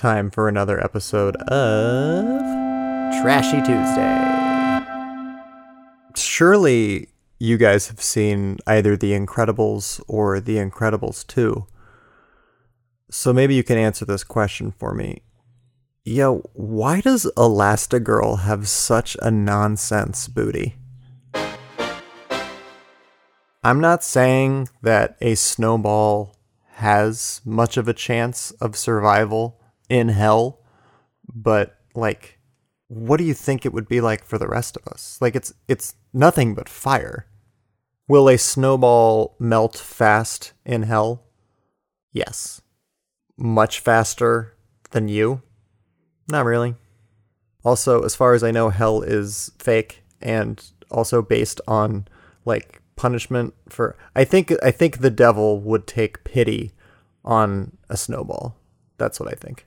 time for another episode of Trashy Tuesday. Surely you guys have seen either The Incredibles or The Incredibles 2. So maybe you can answer this question for me. Yo, why does Elastigirl have such a nonsense booty? I'm not saying that a snowball has much of a chance of survival in hell, but like what do you think it would be like for the rest of us? Like it's it's nothing but fire. Will a snowball melt fast in hell? Yes. Much faster than you? Not really. Also, as far as I know, hell is fake and also based on like punishment for I think I think the devil would take pity on a snowball. That's what I think.